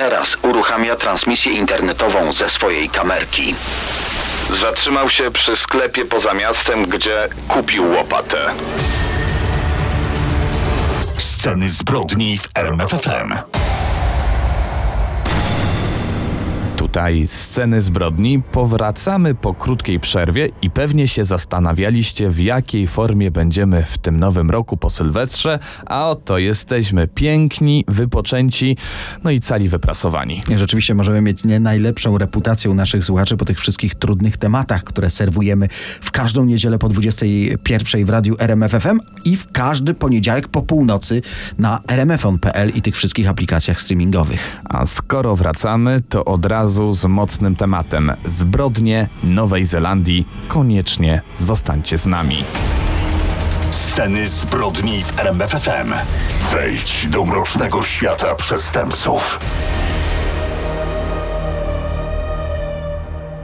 Teraz uruchamia transmisję internetową ze swojej kamerki. Zatrzymał się przy sklepie poza miastem, gdzie kupił łopatę. Sceny zbrodni w RMFFM. Tutaj sceny zbrodni. Powracamy po krótkiej przerwie i pewnie się zastanawialiście, w jakiej formie będziemy w tym nowym roku po Sylwestrze, a oto jesteśmy piękni, wypoczęci, no i cali wyprasowani. Rzeczywiście możemy mieć nie najlepszą reputację u naszych słuchaczy po tych wszystkich trudnych tematach, które serwujemy w każdą niedzielę po 21 w radiu RMFFM i w każdy poniedziałek po północy na rmfon.pl i tych wszystkich aplikacjach streamingowych. A skoro wracamy, to od razu z mocnym tematem zbrodnie Nowej Zelandii. Koniecznie zostańcie z nami. Sceny zbrodni w RMFFM. Wejdź do mrocznego świata przestępców.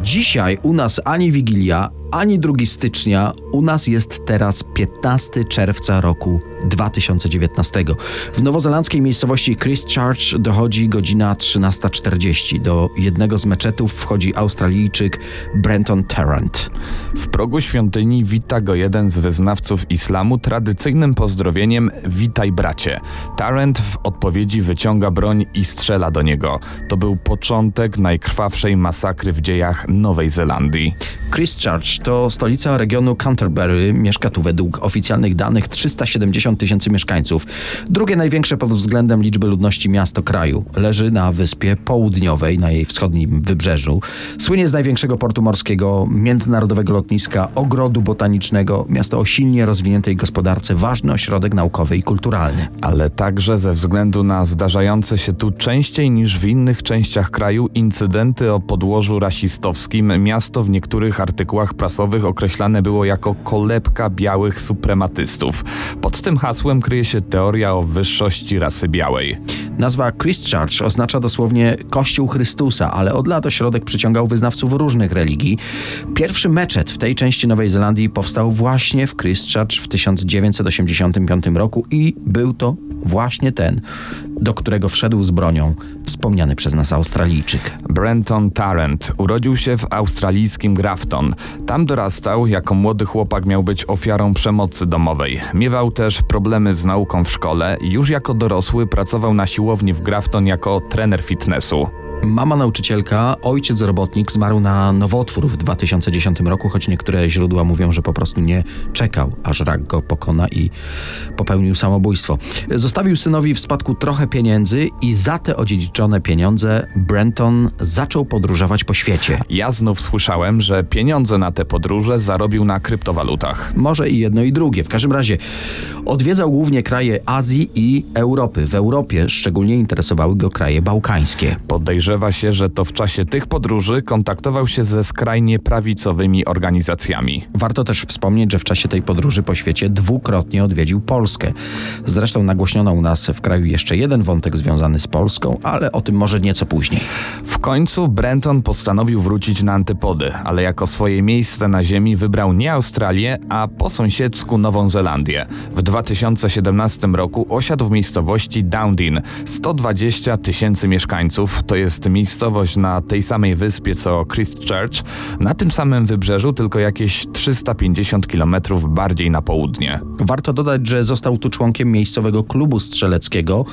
Dzisiaj u nas ani Wigilia, ani 2 stycznia. U nas jest teraz 15 czerwca roku 2019. W nowozelandzkiej miejscowości Christchurch dochodzi godzina 13.40. Do jednego z meczetów wchodzi Australijczyk Brenton Tarrant. W progu świątyni wita go jeden z wyznawców islamu tradycyjnym pozdrowieniem Witaj bracie. Tarrant w odpowiedzi wyciąga broń i strzela do niego. To był początek najkrwawszej masakry w dziejach Nowej Zelandii. Christchurch to stolica regionu Canterbury. Mieszka tu według oficjalnych danych 370 tysięcy mieszkańców. Drugie największe pod względem liczby ludności miasto kraju. Leży na wyspie południowej, na jej wschodnim wybrzeżu. Słynie z największego portu morskiego, międzynarodowego lotniska, ogrodu botanicznego. Miasto o silnie rozwiniętej gospodarce, ważny ośrodek naukowy i kulturalny. ale także ze względu na zdarzające się tu częściej niż w innych częściach kraju incydenty o podłożu rasistowskim, miasto w niektórych artykułach określane było jako kolebka białych suprematystów. Pod tym hasłem kryje się teoria o wyższości rasy białej. Nazwa Christchurch oznacza dosłownie Kościół Chrystusa, ale od lat ośrodek przyciągał wyznawców różnych religii. Pierwszy meczet w tej części Nowej Zelandii powstał właśnie w Christchurch w 1985 roku i był to właśnie ten, do którego wszedł z bronią wspomniany przez nas Australijczyk. Brenton Tarrant urodził się w australijskim Grafton. Tam dorastał, jako młody chłopak miał być ofiarą przemocy domowej. Miewał też problemy z nauką w szkole i już jako dorosły pracował na siłowni w Grafton jako trener fitnessu. Mama nauczycielka, ojciec robotnik zmarł na nowotwór w 2010 roku, choć niektóre źródła mówią, że po prostu nie czekał, aż rak go pokona i popełnił samobójstwo. Zostawił synowi w spadku trochę pieniędzy i za te odziedziczone pieniądze Brenton zaczął podróżować po świecie. Ja znów słyszałem, że pieniądze na te podróże zarobił na kryptowalutach. Może i jedno i drugie. W każdym razie odwiedzał głównie kraje Azji i Europy. W Europie szczególnie interesowały go kraje bałkańskie. Podejrzewa się, że to w czasie tych podróży kontaktował się ze skrajnie prawicowymi organizacjami. Warto też wspomnieć, że w czasie tej podróży po świecie dwukrotnie odwiedził Polskę. Zresztą nagłośniono u nas w kraju jeszcze jeden wątek związany z Polską, ale o tym może nieco później. W końcu Brenton postanowił wrócić na antypody, ale jako swoje miejsce na ziemi wybrał nie Australię, a po sąsiedzku Nową Zelandię. W 2017 roku osiadł w miejscowości Downdin, 120 tysięcy mieszkańców, to jest miejscowość na tej samej wyspie co Christchurch, na tym samym wybrzeżu, tylko jakieś 350 km bardziej na południe. Warto dodać, że został tu członkiem miejscowego klubu strzeleckiego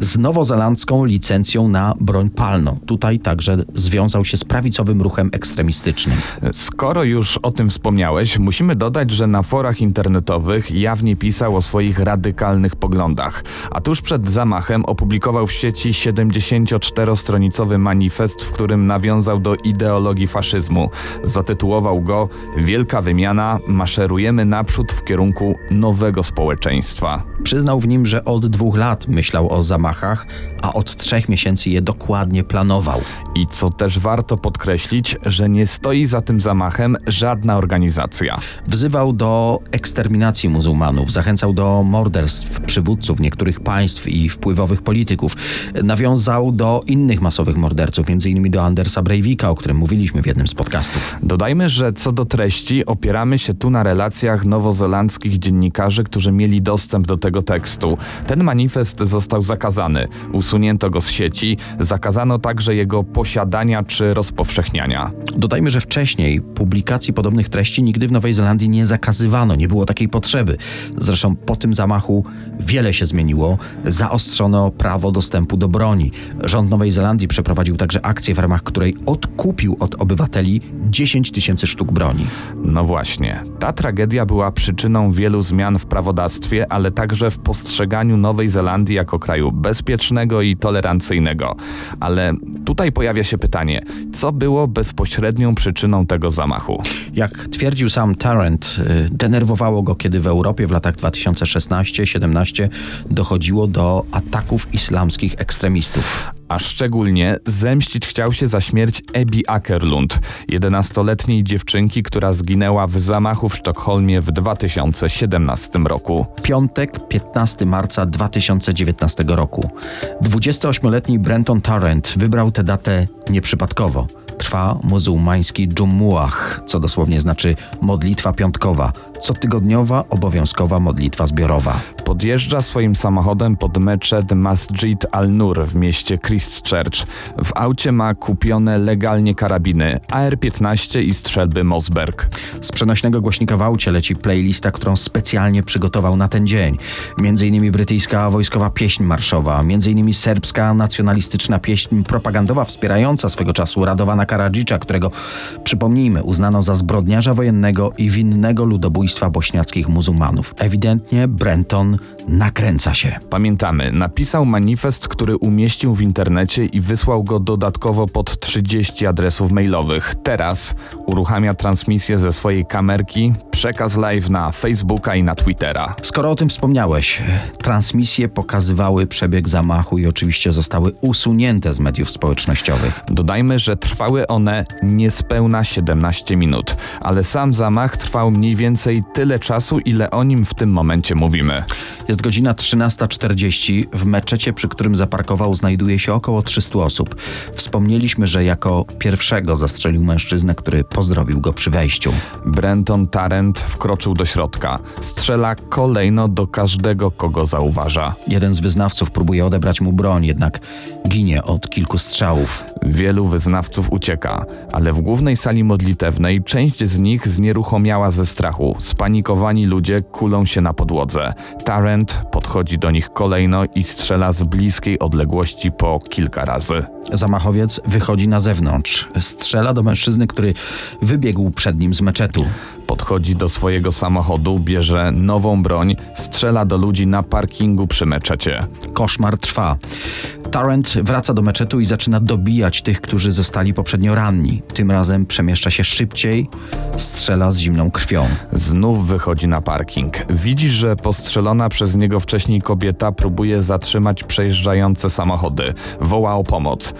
z nowozelandzką licencją na broń palną. Tutaj także związał się z prawicowym ruchem ekstremistycznym. Skoro już o tym wspomniałeś, musimy dodać, że na forach internetowych jawnie pisał o swoich radykalnych poglądach, a tuż przed zamachem opublikował w sieci 74-stronicowy manifest, w którym nawiązał do ideologii faszyzmu. Zatytułował go Wielka wymiana, maszerujemy naprzód w kierunku nowego społeczeństwa. Przyznał w nim, że od dwóch lat myślał o zamachach, a od trzech miesięcy je dokładnie planował. I co też warto podkreślić, że nie stoi za tym zamachem żadna organizacja. Wzywał do eksterminacji muzułmanów, zachęcał do morderstw przywódców niektórych państw i wpływowych polityków. Nawiązał do innych masowych morderców, m.in. do Andersa Breivika, o którym mówiliśmy w jednym z podcastów. Dodajmy, że co do treści opieramy się tu na relacjach nowozelandzkich dziennikarzy, którzy mieli dostęp do tego tekstu. Ten manifest został zakazany, usunięto go z sieci, zakazano także jego posiadania czy rozpowszechniania. Dodajmy, że wcześniej publikacji podobnych treści nigdy w Nowej Zelandii nie zakazywano, nie było takiej potrzeby. Zresztą po tym zamachu wiele się zmieniło. Zaostrzono prawo dostępu do broni. Rząd Nowej Zelandii przeprowadził także akcję, w ramach której odkupił od obywateli 10 tysięcy sztuk broni. No właśnie. Ta tragedia była przyczyną wielu zmian w prawodawstwie, ale także w postrzeganiu Nowej Zelandii jako kraju bezpiecznego i tolerancyjnego. Ale tutaj pojawia się pytanie, co było bezpośrednią przyczyną tego zamachu? Jak twierdził sam Tarrant, y, denerwowało go, kiedy w Europie w latach 2016-17 dochodziło do ataków islamskich ekstremistów a szczególnie zemścić chciał się za śmierć Ebi Akerlund, 11 14-letniej dziewczynki, która zginęła w zamachu w Sztokholmie w 2017 roku. Piątek, 15 marca 2019 roku. 28-letni Brenton Tarrant wybrał tę datę nieprzypadkowo. Trwa muzułmański Dżumuach, co dosłownie znaczy modlitwa piątkowa, cotygodniowa obowiązkowa modlitwa zbiorowa. Podjeżdża swoim samochodem pod meczet Masjid al-Nur w mieście Christchurch. W aucie ma kupione legalnie karabiny AR-15 i strzelby Mosberg. Z przenośnego głośnika w aucie leci playlista, którą specjalnie przygotował na ten dzień. Między innymi brytyjska wojskowa pieśń marszowa, między innymi serbska nacjonalistyczna pieśń propagandowa wspierająca swego czasu Radowana Karadzicza, którego, przypomnijmy, uznano za zbrodniarza wojennego i winnego ludobójstwa bośniackich muzułmanów. Ewidentnie Brenton nakręca się. Pamiętamy, napisał manifest, który umieścił w internecie i wysłał go dodatkowo pod 30 adresów mailowych. Teraz uruchamia transmisję ze swojej kamerki, przekaz live na Facebooka i na Twittera. Skoro o tym wspomniałeś, transmisje pokazywały przebieg zamachu i oczywiście zostały usunięte z mediów społecznościowych. Dodajmy, że trwały one niespełna 17 minut, ale sam zamach trwał mniej więcej tyle czasu, ile o nim w tym momencie mówimy. Jest godzina 13.40. W meczecie, przy którym zaparkował, znajduje się około 300 osób. Wspomnieliśmy, że jako pierwszego zastrzelił mężczyznę, który pozdrowił go przy wejściu. Brenton Tarrant wkroczył do środka. Strzela kolejno do każdego, kogo zauważa. Jeden z wyznawców próbuje odebrać mu broń, jednak ginie od kilku strzałów. Wielu wyznawców ucieka, ale w głównej sali modlitewnej część z nich znieruchomiała ze strachu. Spanikowani ludzie kulą się na podłodze. Podchodzi do nich kolejno i strzela z bliskiej odległości po kilka razy. Zamachowiec wychodzi na zewnątrz. Strzela do mężczyzny, który wybiegł przed nim z meczetu. Podchodzi do swojego samochodu, bierze nową broń, strzela do ludzi na parkingu przy meczecie. Koszmar trwa. Tarrant wraca do meczetu i zaczyna dobijać tych, którzy zostali poprzednio ranni. Tym razem przemieszcza się szybciej, strzela z zimną krwią. Znów wychodzi na parking. Widzi, że postrzelona przez niego wcześniej kobieta próbuje zatrzymać przejeżdżające samochody. Woła o pomoc.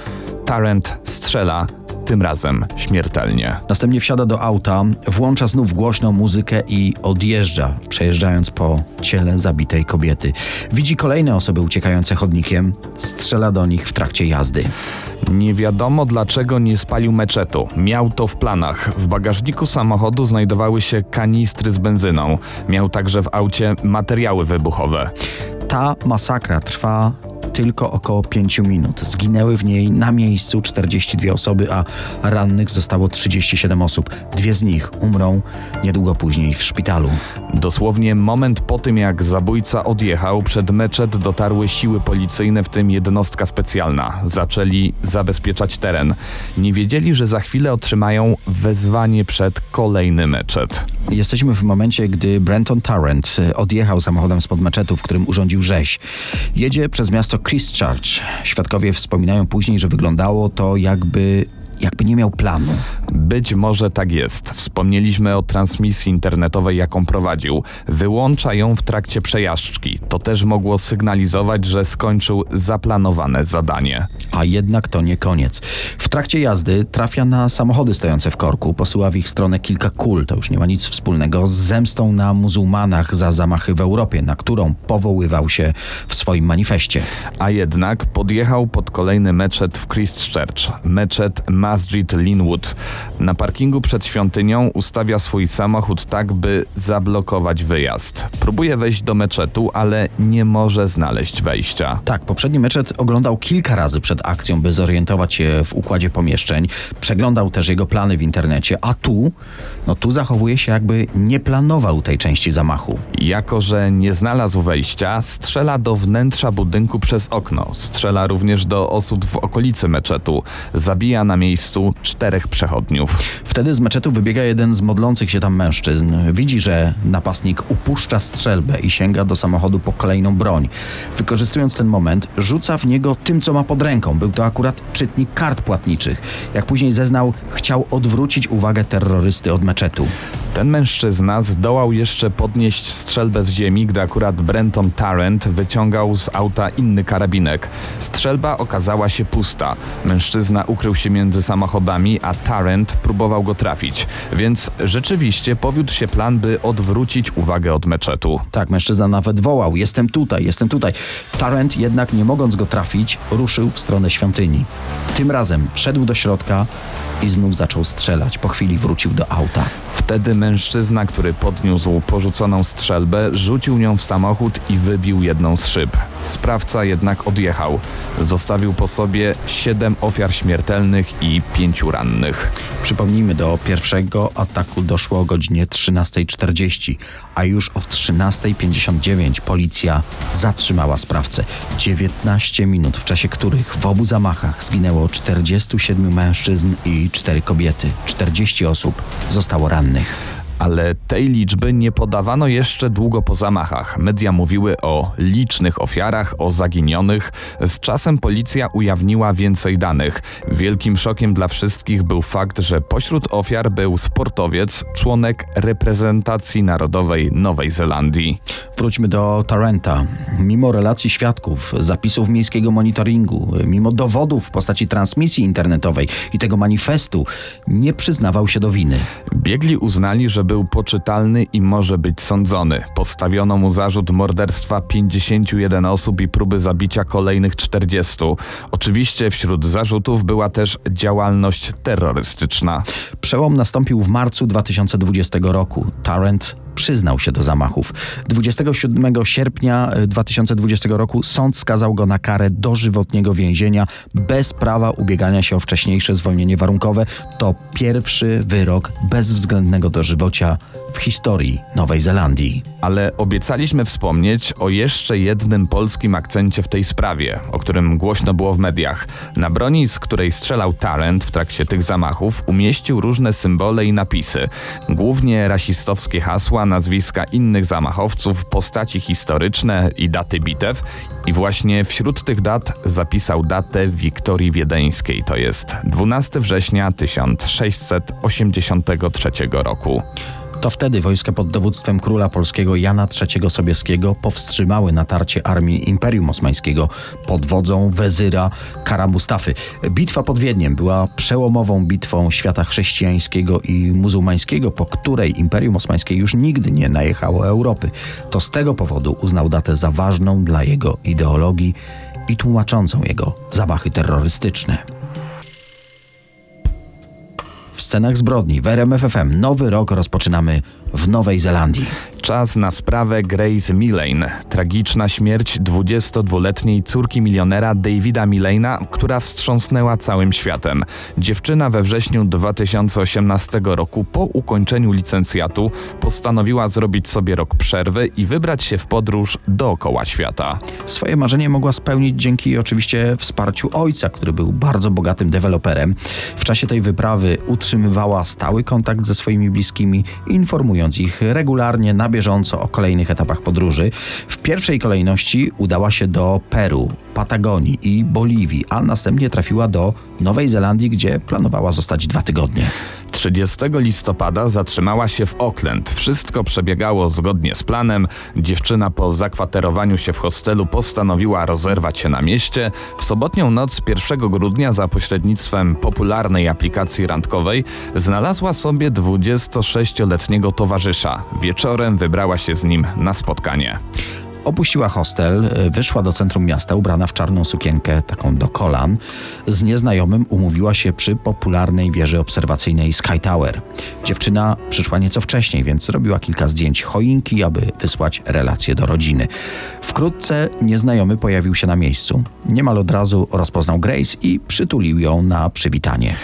Tarrant strzela, tym razem śmiertelnie. Następnie wsiada do auta, włącza znów głośną muzykę i odjeżdża, przejeżdżając po ciele zabitej kobiety. Widzi kolejne osoby uciekające chodnikiem, strzela do nich w trakcie jazdy. Nie wiadomo dlaczego nie spalił meczetu. Miał to w planach. W bagażniku samochodu znajdowały się kanistry z benzyną. Miał także w aucie materiały wybuchowe. Ta masakra trwa tylko około 5 minut. Zginęły w niej na miejscu 42 osoby, a rannych zostało 37 osób. Dwie z nich umrą niedługo później w szpitalu. Dosłownie moment po tym jak zabójca odjechał, przed meczet dotarły siły policyjne, w tym jednostka specjalna. Zaczęli zabezpieczać teren. Nie wiedzieli, że za chwilę otrzymają wezwanie przed kolejny meczet. Jesteśmy w momencie, gdy Brenton Tarrant e, odjechał samochodem spod meczetu, w którym urządził rzeź. Jedzie przez miasto Christchurch. Świadkowie wspominają później, że wyglądało to jakby jakby nie miał planu. Być może tak jest. Wspomnieliśmy o transmisji internetowej, jaką prowadził. Wyłącza ją w trakcie przejażdżki. To też mogło sygnalizować, że skończył zaplanowane zadanie. A jednak to nie koniec. W trakcie jazdy trafia na samochody stojące w korku, posyła w ich stronę kilka kul. To już nie ma nic wspólnego z zemstą na muzułmanach za zamachy w Europie, na którą powoływał się w swoim manifestie. A jednak podjechał pod kolejny meczet w Christchurch. Meczet Masjid Linwood. Na parkingu przed świątynią ustawia swój samochód tak, by zablokować wyjazd. Próbuje wejść do meczetu, ale nie może znaleźć wejścia. Tak, poprzedni meczet oglądał kilka razy przed akcją, by zorientować się w układzie pomieszczeń. Przeglądał też jego plany w internecie, a tu, no tu zachowuje się jakby nie planował tej części zamachu. Jako, że nie znalazł wejścia, strzela do wnętrza budynku przez okno. Strzela również do osób w okolicy meczetu. Zabija na miejscu czterech przechodniów. Wtedy z meczetu wybiega jeden z modlących się tam mężczyzn. Widzi, że napastnik upuszcza strzelbę i sięga do samochodu po kolejną broń. Wykorzystując ten moment, rzuca w niego tym, co ma pod ręką. Był to akurat czytnik kart płatniczych. Jak później zeznał, chciał odwrócić uwagę terrorysty od meczetu. Ten mężczyzna zdołał jeszcze podnieść strzelbę z ziemi, gdy akurat Brenton Tarrant wyciągał z auta inny karabinek. Strzelba okazała się pusta. Mężczyzna ukrył się między samochodami, a Tarrant próbował go trafić. Więc rzeczywiście powiódł się plan, by odwrócić uwagę od meczetu. Tak, mężczyzna nawet wołał: Jestem tutaj, jestem tutaj. Tarrant jednak, nie mogąc go trafić, ruszył w stronę świątyni. Tym razem wszedł do środka i znów zaczął strzelać. Po chwili wrócił do auta. Wtedy mężczyzna, który podniósł porzuconą strzelbę, rzucił nią w samochód i wybił jedną z szyb. Sprawca jednak odjechał. Zostawił po sobie siedem ofiar śmiertelnych i pięciu rannych. Przypomnijmy, do pierwszego ataku doszło o godzinie 13.40, a już o 13.59 policja zatrzymała sprawcę. 19 minut, w czasie których w obu zamachach zginęło 47 mężczyzn i 4 kobiety. 40 osób zostało rannych. Ale tej liczby nie podawano jeszcze długo po zamachach. Media mówiły o licznych ofiarach, o zaginionych. Z czasem policja ujawniła więcej danych. Wielkim szokiem dla wszystkich był fakt, że pośród ofiar był sportowiec, członek reprezentacji narodowej Nowej Zelandii. Wróćmy do Tarranta. Mimo relacji świadków, zapisów miejskiego monitoringu, mimo dowodów w postaci transmisji internetowej i tego manifestu, nie przyznawał się do winy. Biegli uznali, że był poczytalny i może być sądzony. Postawiono mu zarzut morderstwa 51 osób i próby zabicia kolejnych 40. Oczywiście wśród zarzutów była też działalność terrorystyczna. Przełom nastąpił w marcu 2020 roku. Tarrant przyznał się do zamachów. 27 sierpnia 2020 roku sąd skazał go na karę dożywotniego więzienia bez prawa ubiegania się o wcześniejsze zwolnienie warunkowe. To pierwszy wyrok bezwzględnego dożywocia w historii Nowej Zelandii. Ale obiecaliśmy wspomnieć o jeszcze jednym polskim akcencie w tej sprawie, o którym głośno było w mediach. Na broni, z której strzelał Tarrant w trakcie tych zamachów, umieścił różne symbole i napisy. Głównie rasistowskie hasła, nazwiska innych zamachowców, postaci historyczne i daty bitew. I właśnie wśród tych dat zapisał datę Wiktorii Wiedeńskiej, to jest 12 września 1683 roku. To wtedy wojska pod dowództwem króla polskiego Jana III Sobieskiego powstrzymały natarcie armii Imperium Osmańskiego pod wodzą wezyra Kara Mustafy. Bitwa pod Wiedniem była przełomową bitwą świata chrześcijańskiego i muzułmańskiego, po której Imperium Osmańskie już nigdy nie najechało Europy. To z tego powodu uznał datę za ważną dla jego ideologii i tłumaczącą jego zamachy terrorystyczne. W scenach zbrodni w RMF FM nowy rok rozpoczynamy w Nowej Zelandii. Czas na sprawę Grace Millane. Tragiczna śmierć 22-letniej córki milionera Davida Millana, która wstrząsnęła całym światem. Dziewczyna we wrześniu 2018 roku po ukończeniu licencjatu postanowiła zrobić sobie rok przerwy i wybrać się w podróż dookoła świata. Swoje marzenie mogła spełnić dzięki oczywiście wsparciu ojca, który był bardzo bogatym deweloperem. W czasie tej wyprawy utrzymywała stały kontakt ze swoimi bliskimi, informując ich regularnie na bieżąco o kolejnych etapach podróży. W pierwszej kolejności udała się do Peru, Patagonii i Boliwii, a następnie trafiła do Nowej Zelandii, gdzie planowała zostać dwa tygodnie. 30 listopada zatrzymała się w Auckland. Wszystko przebiegało zgodnie z planem. Dziewczyna po zakwaterowaniu się w hostelu postanowiła rozerwać się na mieście. W sobotnią noc 1 grudnia za pośrednictwem popularnej aplikacji randkowej znalazła sobie 26-letniego towarzysza. Wieczorem wybrała się z nim na spotkanie. Opuściła hostel, y, wyszła do centrum miasta ubrana w czarną sukienkę, taką do kolan. Z nieznajomym umówiła się przy popularnej wieży obserwacyjnej Sky Tower. Dziewczyna przyszła nieco wcześniej, więc zrobiła kilka zdjęć choinki, aby wysłać relacje do rodziny. Wkrótce nieznajomy pojawił się na miejscu. Niemal od razu rozpoznał Grace i przytulił ją na przywitanie.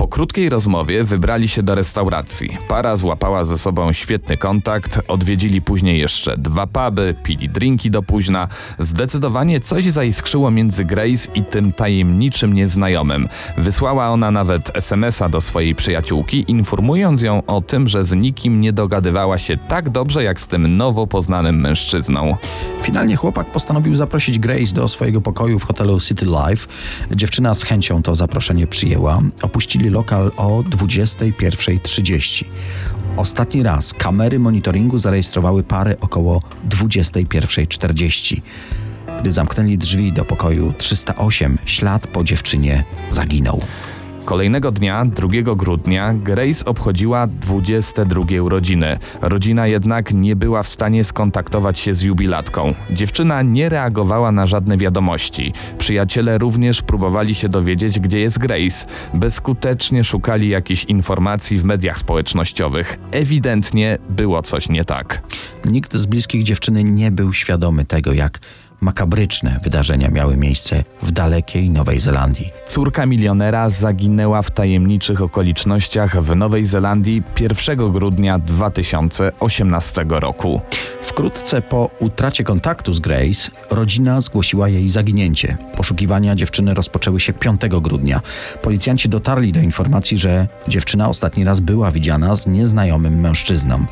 Po krótkiej rozmowie wybrali się do restauracji. Para złapała ze sobą świetny kontakt, odwiedzili później jeszcze dwa puby, pili drinki do późna. Zdecydowanie coś zaiskrzyło między Grace i tym tajemniczym nieznajomym. Wysłała ona nawet SMS-a do swojej przyjaciółki, informując ją o tym, że z nikim nie dogadywała się tak dobrze jak z tym nowo poznanym mężczyzną. Finalnie chłopak postanowił zaprosić Grace do swojego pokoju w hotelu City Life. Dziewczyna z chęcią to zaproszenie przyjęła. Opuścili lokal o 21.30. Ostatni raz kamery monitoringu zarejestrowały parę około 21.40. Gdy zamknęli drzwi do pokoju 308, ślad po dziewczynie zaginął. Kolejnego dnia, 2 grudnia, Grace obchodziła 22 urodziny. Rodzina jednak nie była w stanie skontaktować się z jubilatką. Dziewczyna nie reagowała na żadne wiadomości. Przyjaciele również próbowali się dowiedzieć, gdzie jest Grace. Bezskutecznie szukali jakichś informacji w mediach społecznościowych. Ewidentnie było coś nie tak. Nikt z bliskich dziewczyny nie był świadomy tego, jak makabryczne wydarzenia miały miejsce w dalekiej Nowej Zelandii. Córka milionera zaginęła w tajemniczych okolicznościach w Nowej Zelandii 1 grudnia 2018 roku. Wkrótce po utracie kontaktu z Grace, rodzina zgłosiła jej zaginięcie. Poszukiwania dziewczyny rozpoczęły się 5 grudnia. Policjanci dotarli do informacji, że dziewczyna ostatni raz była widziana z nieznajomym mężczyzną.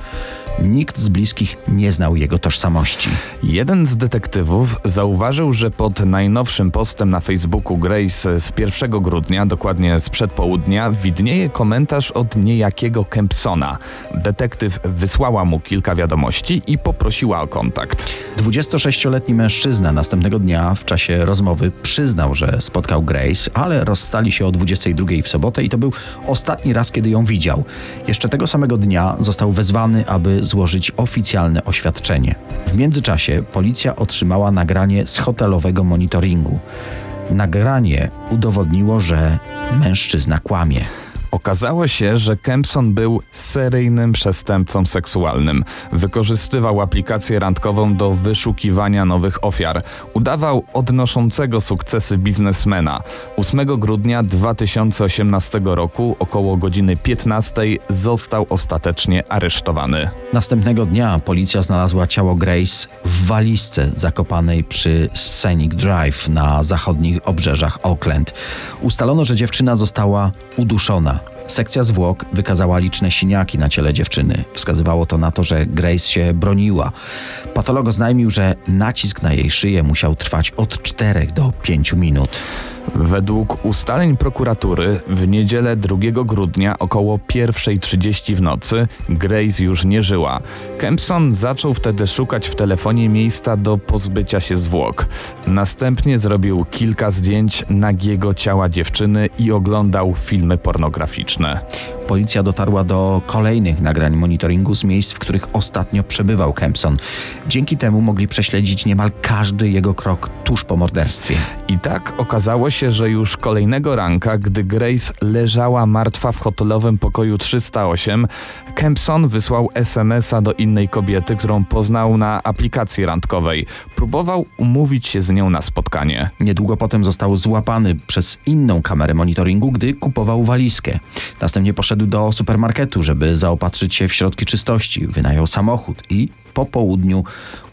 Nikt z bliskich nie znał jego tożsamości. Jeden z detektywów zauważył, że pod najnowszym postem na Facebooku Grace z 1 grudnia, dokładnie z przedpołudnia, widnieje komentarz od niejakiego Kempsona. Detektyw wysłała mu kilka wiadomości i poprosiła o kontakt. 26-letni mężczyzna następnego dnia w czasie rozmowy przyznał, że spotkał Grace, ale rozstali się o 22 w sobotę i to był ostatni raz, kiedy ją widział. Jeszcze tego samego dnia został wezwany, aby złożyć oficjalne oświadczenie. W międzyczasie policja otrzymała nagranie z hotelowego monitoringu. Nagranie udowodniło, że mężczyzna kłamie. Okazało się, że Kempson był seryjnym przestępcą seksualnym. Wykorzystywał aplikację randkową do wyszukiwania nowych ofiar. Udawał odnoszącego sukcesy biznesmena. 8 grudnia 2018 roku, około godziny 15, został ostatecznie aresztowany. Następnego dnia policja znalazła ciało Grace w walizce zakopanej przy Scenic Drive na zachodnich obrzeżach Auckland. Ustalono, że dziewczyna została uduszona. Sekcja zwłok wykazała liczne siniaki na ciele dziewczyny. Wskazywało to na to, że Grace się broniła. Patolog oznajmił, że nacisk na jej szyję musiał trwać od 4 do 5 minut. Według ustaleń prokuratury w niedzielę 2 grudnia około 1.30 w nocy Grace już nie żyła. Kempson zaczął wtedy szukać w telefonie miejsca do pozbycia się zwłok. Następnie zrobił kilka zdjęć nagiego ciała dziewczyny i oglądał filmy pornograficzne. Policja dotarła do kolejnych nagrań monitoringu z miejsc, w których ostatnio przebywał Kempson. Dzięki temu mogli prześledzić niemal każdy jego krok tuż po morderstwie. I tak okazało się, że już kolejnego ranka, gdy Grace leżała martwa w hotelowym pokoju 308, Kempson wysłał SMS-a do innej kobiety, którą poznał na aplikacji randkowej. Próbował umówić się z nią na spotkanie. Niedługo potem został złapany przez inną kamerę monitoringu, gdy kupował walizkę. Następnie poszedł do supermarketu, żeby zaopatrzyć się w środki czystości. Wynajął samochód i po południu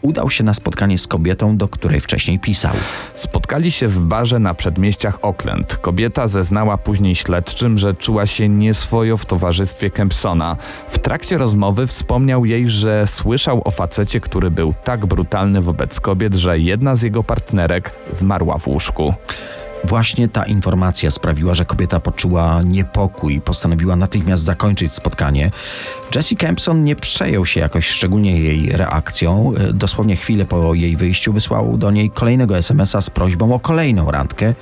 udał się na spotkanie z kobietą, do której wcześniej pisał. Spotkali się w barze na przedmieściach Oakland. Kobieta zeznała później śledczym, że czuła się nieswojo w towarzystwie Kempsona. W trakcie rozmowy wspomniał jej, że słyszał o facecie, który był tak brutalny wobec kobiet, że jedna z jego partnerek zmarła w łóżku. Właśnie ta informacja sprawiła, że kobieta poczuła niepokój i postanowiła natychmiast zakończyć spotkanie. Jesse Kempson nie przejął się jakoś szczególnie jej reakcją. Dosłownie chwilę po jej wyjściu wysłał do niej kolejnego SMS-a z prośbą o kolejną randkę,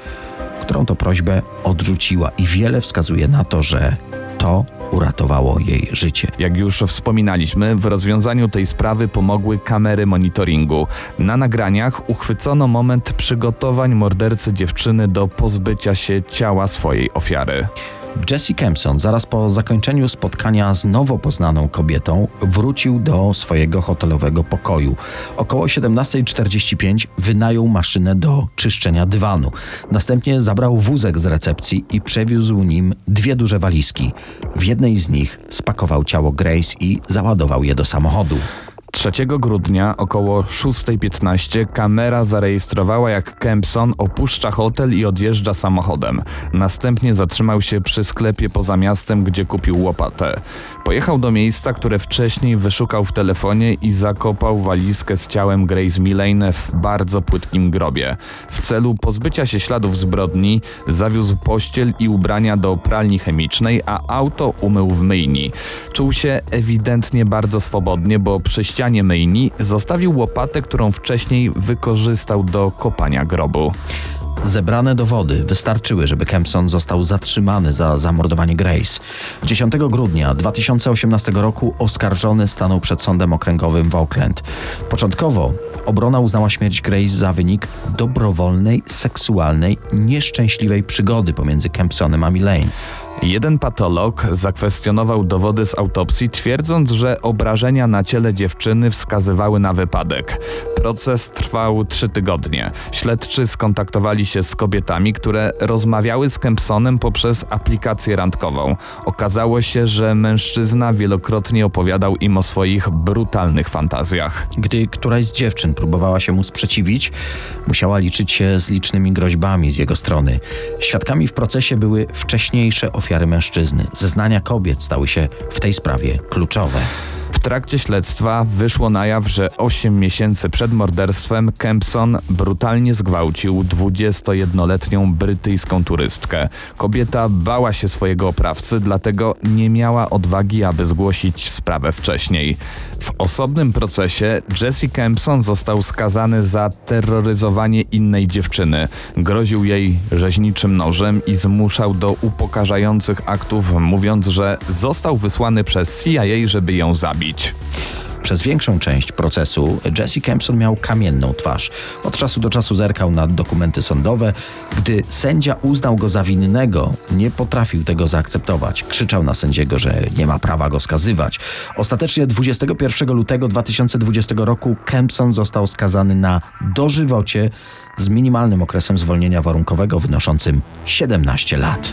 którą to prośbę odrzuciła i wiele wskazuje na to, że to uratowało jej życie. Jak już wspominaliśmy, w rozwiązaniu tej sprawy pomogły kamery monitoringu. Na nagraniach uchwycono moment przygotowań mordercy dziewczyny do pozbycia się ciała swojej ofiary. Jesse Kempson zaraz po zakończeniu spotkania z nowo poznaną kobietą wrócił do swojego hotelowego pokoju. Około 17.45 wynajął maszynę do czyszczenia dywanu. Następnie zabrał wózek z recepcji i przewiózł nim dwie duże walizki. W jednej z nich spakował ciało Grace i załadował je do samochodu. 3 grudnia około 6.15 kamera zarejestrowała jak Kempson opuszcza hotel i odjeżdża samochodem. Następnie zatrzymał się przy sklepie poza miastem, gdzie kupił łopatę. Pojechał do miejsca, które wcześniej wyszukał w telefonie i zakopał walizkę z ciałem Grace Millane w bardzo płytkim grobie. W celu pozbycia się śladów zbrodni zawiózł pościel i ubrania do pralni chemicznej, a auto umył w myjni. Czuł się ewidentnie bardzo swobodnie, bo przy ścianie myjni zostawił łopatę, którą wcześniej wykorzystał do kopania grobu. Zebrane dowody wystarczyły, żeby Kempson został zatrzymany za zamordowanie Grace. 10 grudnia 2018 roku oskarżony stanął przed sądem okręgowym w Oakland. Początkowo obrona uznała śmierć Grace za wynik dobrowolnej, seksualnej, nieszczęśliwej przygody pomiędzy Kempsonem a Milane. Jeden patolog zakwestionował dowody z autopsji, twierdząc, że obrażenia na ciele dziewczyny wskazywały na wypadek. Proces trwał trzy tygodnie. Śledczy skontaktowali się z kobietami, które rozmawiały z Kempsonem poprzez aplikację randkową. Okazało się, że mężczyzna wielokrotnie opowiadał im o swoich brutalnych fantazjach. Gdy któraś z dziewczyn próbowała się mu sprzeciwić, musiała liczyć się z licznymi groźbami z jego strony. Świadkami w procesie były wcześniejsze ofiary mężczyzny. Zeznania kobiet stały się w tej sprawie kluczowe. W trakcie śledztwa wyszło na jaw, że 8 miesięcy przed morderstwem Kempson brutalnie zgwałcił 21-letnią brytyjską turystkę. Kobieta bała się swojego oprawcy, dlatego nie miała odwagi, aby zgłosić sprawę wcześniej. W osobnym procesie Jesse Kempson został skazany za terroryzowanie innej dziewczyny. Groził jej rzeźniczym nożem i zmuszał do upokarzających aktów, mówiąc, że został wysłany przez CIA, żeby ją zabić. Przez większą część procesu Jesse Kempson miał kamienną twarz. Od czasu do czasu zerkał na dokumenty sądowe. Gdy sędzia uznał go za winnego, nie potrafił tego zaakceptować. Krzyczał na sędziego, że nie ma prawa go skazywać. Ostatecznie 21 lutego 2020 roku Kempson został skazany na dożywocie z minimalnym okresem zwolnienia warunkowego wynoszącym 17 lat.